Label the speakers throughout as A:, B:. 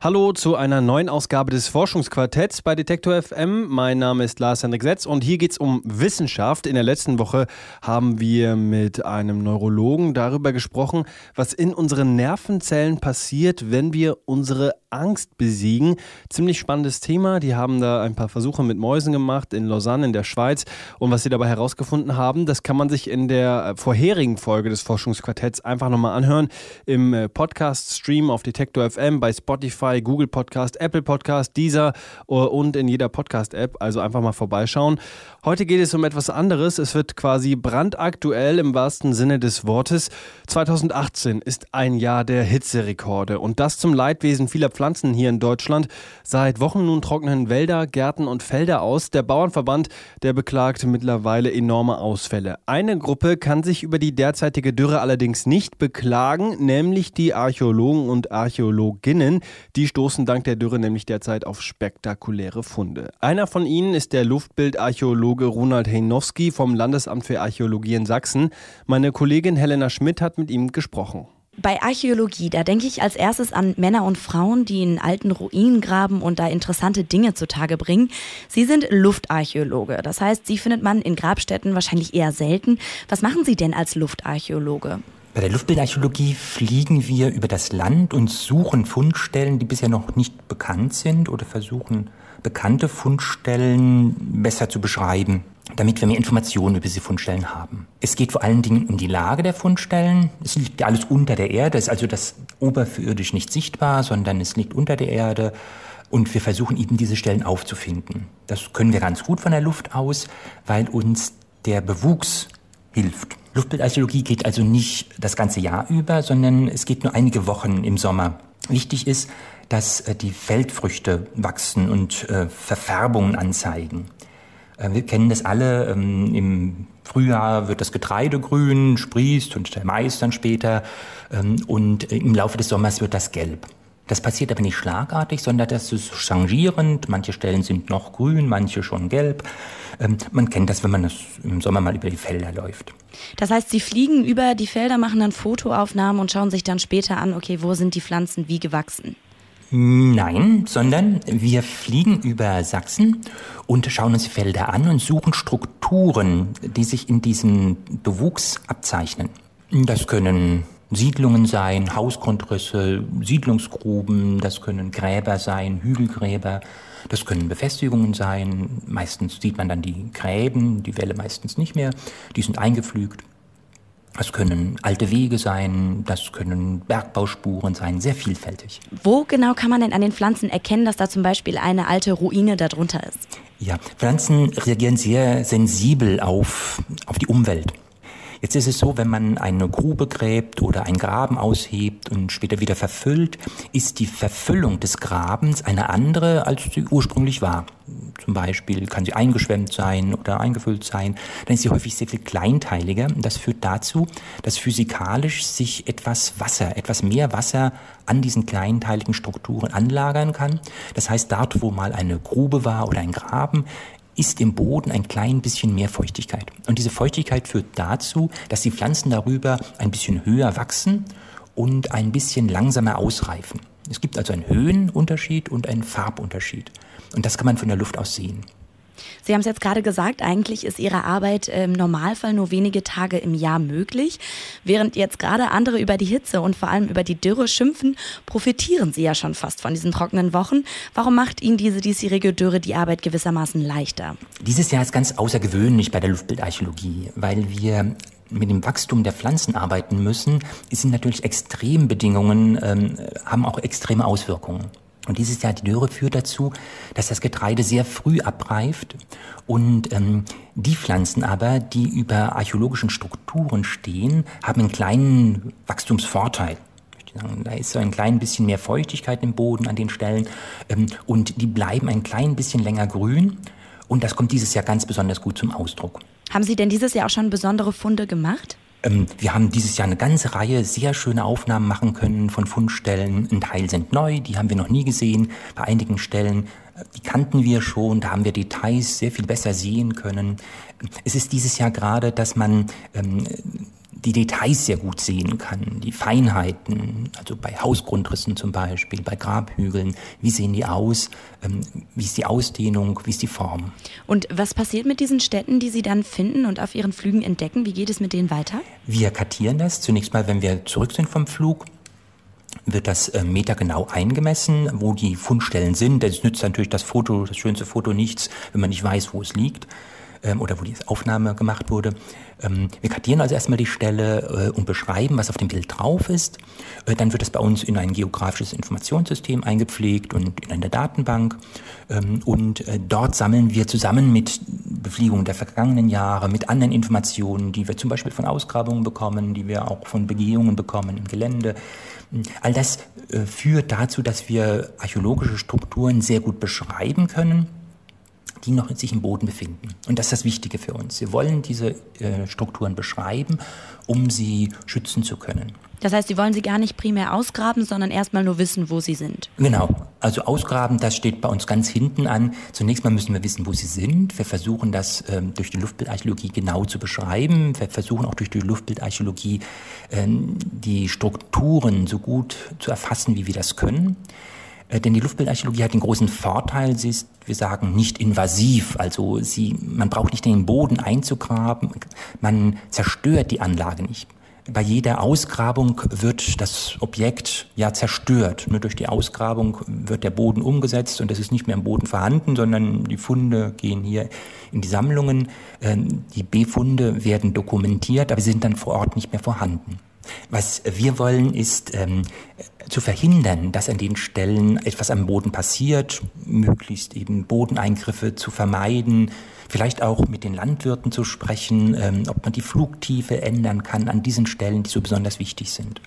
A: Hallo zu einer neuen Ausgabe des Forschungsquartetts bei Detektor FM. Mein Name ist Lars-Hendrik Setz und hier geht es um Wissenschaft. In der letzten Woche haben wir mit einem Neurologen darüber gesprochen, was in unseren Nervenzellen passiert, wenn wir unsere Angst besiegen. Ziemlich spannendes Thema. Die haben da ein paar Versuche mit Mäusen gemacht in Lausanne in der Schweiz. Und was sie dabei herausgefunden haben, das kann man sich in der vorherigen Folge des Forschungsquartetts einfach nochmal anhören. Im äh, Podcast-Stream auf Detektor FM bei Spotify Spotify, Google Podcast, Apple Podcast, Deezer äh, und in jeder Podcast-App. Also einfach mal vorbeischauen. Heute geht es um etwas anderes. Es wird quasi brandaktuell im wahrsten Sinne des Wortes. 2018 ist ein Jahr der Hitzerekorde und das zum Leidwesen vieler Pflanzen hier in Deutschland. Seit Wochen nun trocknen Wälder, Gärten und Felder aus. Der Bauernverband, der beklagt mittlerweile enorme Ausfälle. Eine Gruppe kann sich über die derzeitige Dürre allerdings nicht beklagen, nämlich die Archäologen und Archäologinnen. Die stoßen dank der Dürre nämlich derzeit auf spektakuläre Funde. Einer von ihnen ist der Luftbildarchäologe Ronald Heinowski vom Landesamt für Archäologie in Sachsen. Meine Kollegin Helena Schmidt hat mit ihm gesprochen.
B: Bei Archäologie, da denke ich als erstes an Männer und Frauen, die in alten Ruinen graben und da interessante Dinge zutage bringen. Sie sind Luftarchäologe. Das heißt, sie findet man in Grabstätten wahrscheinlich eher selten. Was machen Sie denn als Luftarchäologe?
C: Bei der Luftbildarchäologie fliegen wir über das Land und suchen Fundstellen, die bisher noch nicht bekannt sind oder versuchen bekannte Fundstellen besser zu beschreiben, damit wir mehr Informationen über diese Fundstellen haben. Es geht vor allen Dingen um die Lage der Fundstellen. Es liegt alles unter der Erde, ist also das oberirdisch nicht sichtbar, sondern es liegt unter der Erde. Und wir versuchen eben diese Stellen aufzufinden. Das können wir ganz gut von der Luft aus, weil uns der Bewuchs hilft. Luftbildarchäologie geht also nicht das ganze Jahr über, sondern es geht nur einige Wochen im Sommer. Wichtig ist, dass äh, die Feldfrüchte wachsen und äh, Verfärbungen anzeigen. Äh, wir kennen das alle. Ähm, Im Frühjahr wird das Getreide grün, sprießt und der Mais dann später. Ähm, und im Laufe des Sommers wird das gelb. Das passiert aber nicht schlagartig, sondern das ist changierend. Manche Stellen sind noch grün, manche schon gelb. Ähm, man kennt das, wenn man das im Sommer mal über die Felder läuft.
B: Das heißt, Sie fliegen über die Felder, machen dann Fotoaufnahmen und schauen sich dann später an, okay, wo sind die Pflanzen wie gewachsen?
C: Nein, sondern wir fliegen über Sachsen und schauen uns die Felder an und suchen Strukturen, die sich in diesem Bewuchs abzeichnen. Das können Siedlungen sein, Hausgrundrisse, Siedlungsgruben, das können Gräber sein, Hügelgräber, das können Befestigungen sein. Meistens sieht man dann die Gräben, die Wälle meistens nicht mehr, die sind eingepflügt. Das können alte Wege sein, das können Bergbauspuren sein, sehr vielfältig.
B: Wo genau kann man denn an den Pflanzen erkennen, dass da zum Beispiel eine alte Ruine darunter ist?
C: Ja, Pflanzen reagieren sehr sensibel auf, auf die Umwelt. Jetzt ist es so, wenn man eine Grube gräbt oder einen Graben aushebt und später wieder verfüllt, ist die Verfüllung des Grabens eine andere, als sie ursprünglich war. Zum Beispiel kann sie eingeschwemmt sein oder eingefüllt sein. Dann ist sie häufig sehr viel kleinteiliger. Das führt dazu, dass physikalisch sich etwas Wasser, etwas mehr Wasser an diesen kleinteiligen Strukturen anlagern kann. Das heißt, dort, wo mal eine Grube war oder ein Graben, ist im Boden ein klein bisschen mehr Feuchtigkeit. Und diese Feuchtigkeit führt dazu, dass die Pflanzen darüber ein bisschen höher wachsen und ein bisschen langsamer ausreifen. Es gibt also einen Höhenunterschied und einen Farbunterschied. Und das kann man von der Luft aus sehen.
B: Sie haben es jetzt gerade gesagt, eigentlich ist Ihre Arbeit im Normalfall nur wenige Tage im Jahr möglich. Während jetzt gerade andere über die Hitze und vor allem über die Dürre schimpfen, profitieren Sie ja schon fast von diesen trockenen Wochen. Warum macht Ihnen diese diesjährige Dürre die Arbeit gewissermaßen leichter?
C: Dieses Jahr ist ganz außergewöhnlich bei der Luftbildarchäologie, weil wir mit dem Wachstum der Pflanzen arbeiten müssen, sind natürlich Extrembedingungen, ähm, haben auch extreme Auswirkungen. Und dieses Jahr die Dürre führt dazu, dass das Getreide sehr früh abreift und ähm, die Pflanzen aber, die über archäologischen Strukturen stehen, haben einen kleinen Wachstumsvorteil. Da ist so ein klein bisschen mehr Feuchtigkeit im Boden an den Stellen ähm, und die bleiben ein klein bisschen länger grün und das kommt dieses Jahr ganz besonders gut zum Ausdruck.
B: Haben Sie denn dieses Jahr auch schon besondere Funde gemacht?
C: Ähm, wir haben dieses Jahr eine ganze Reihe sehr schöne Aufnahmen machen können von Fundstellen. Ein Teil sind neu, die haben wir noch nie gesehen. Bei einigen Stellen, äh, die kannten wir schon, da haben wir Details sehr viel besser sehen können. Es ist dieses Jahr gerade, dass man ähm, die Details sehr gut sehen kann, die Feinheiten, also bei Hausgrundrissen zum Beispiel, bei Grabhügeln, wie sehen die aus, ähm, wie ist die Ausdehnung, wie ist die Form.
B: Und was passiert mit diesen Städten, die Sie dann finden und auf Ihren Flügen entdecken? Wie geht es mit denen weiter?
C: Wir kartieren das zunächst mal, wenn wir zurück sind vom Flug wird das äh, Meter genau eingemessen, wo die Fundstellen sind. Es nützt natürlich das Foto, das schönste Foto nichts, wenn man nicht weiß, wo es liegt ähm, oder wo die Aufnahme gemacht wurde. Ähm, wir kartieren also erstmal die Stelle äh, und beschreiben, was auf dem Bild drauf ist. Äh, dann wird es bei uns in ein geografisches Informationssystem eingepflegt und in eine Datenbank. Ähm, und äh, dort sammeln wir zusammen mit Befliegungen der vergangenen Jahre, mit anderen Informationen, die wir zum Beispiel von Ausgrabungen bekommen, die wir auch von Begehungen bekommen im Gelände. All das äh, führt dazu, dass wir archäologische Strukturen sehr gut beschreiben können die noch in sich im Boden befinden. Und das ist das Wichtige für uns. Wir wollen diese äh, Strukturen beschreiben, um sie schützen zu können.
B: Das heißt, Sie wollen sie gar nicht primär ausgraben, sondern erstmal nur wissen, wo sie sind.
C: Genau. Also ausgraben, das steht bei uns ganz hinten an. Zunächst mal müssen wir wissen, wo sie sind. Wir versuchen das ähm, durch die Luftbildarchäologie genau zu beschreiben. Wir versuchen auch durch die Luftbildarchäologie ähm, die Strukturen so gut zu erfassen, wie wir das können. Äh, denn die Luftbildarchäologie hat den großen Vorteil, sie ist, wir sagen, nicht invasiv. Also sie, man braucht nicht den Boden einzugraben, man zerstört die Anlage nicht. Bei jeder Ausgrabung wird das Objekt ja zerstört. Nur durch die Ausgrabung wird der Boden umgesetzt und es ist nicht mehr im Boden vorhanden, sondern die Funde gehen hier in die Sammlungen. Ähm, die Befunde werden dokumentiert, aber sie sind dann vor Ort nicht mehr vorhanden. Was wir wollen, ist ähm, zu verhindern, dass an den Stellen etwas am Boden passiert, möglichst eben Bodeneingriffe zu vermeiden, vielleicht auch mit den Landwirten zu sprechen, ähm, ob man die Flugtiefe ändern kann an diesen Stellen, die so besonders wichtig sind.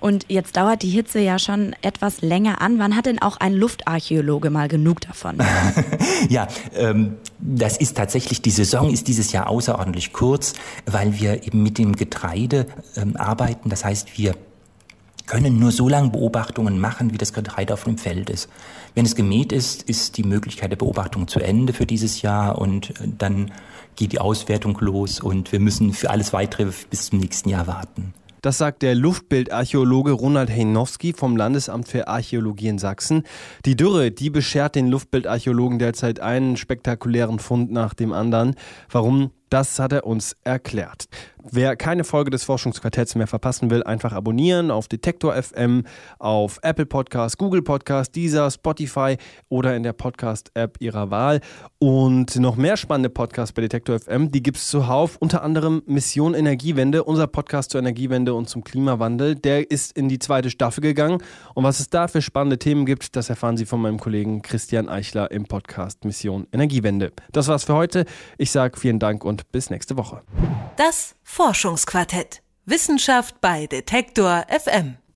B: Und jetzt dauert die Hitze ja schon etwas länger an. Wann hat denn auch ein Luftarchäologe mal genug davon?
C: ja, ähm, das ist tatsächlich, die Saison ist dieses Jahr außerordentlich kurz, weil wir eben mit dem Getreide ähm, arbeiten. Das heißt, wir können nur so lange Beobachtungen machen, wie das Getreide auf dem Feld ist. Wenn es gemäht ist, ist die Möglichkeit der Beobachtung zu Ende für dieses Jahr und äh, dann geht die Auswertung los und wir müssen für alles weitere bis zum nächsten Jahr warten.
A: Das sagt der Luftbildarchäologe Ronald Heinowski vom Landesamt für Archäologie in Sachsen. Die Dürre, die beschert den Luftbildarchäologen derzeit einen spektakulären Fund nach dem anderen. Warum? Das hat er uns erklärt. Wer keine Folge des Forschungsquartetts mehr verpassen will, einfach abonnieren auf Detektor FM, auf Apple Podcast, Google Podcast, Deezer, Spotify oder in der Podcast-App Ihrer Wahl. Und noch mehr spannende Podcasts bei Detektor FM, die gibt es zuhauf, unter anderem Mission Energiewende, unser Podcast zur Energiewende und zum Klimawandel. Der ist in die zweite Staffel gegangen. Und was es da für spannende Themen gibt, das erfahren Sie von meinem Kollegen Christian Eichler im Podcast Mission Energiewende. Das war's für heute. Ich sage vielen Dank bis nächste Woche.
D: Das Forschungsquartett. Wissenschaft bei Detektor FM.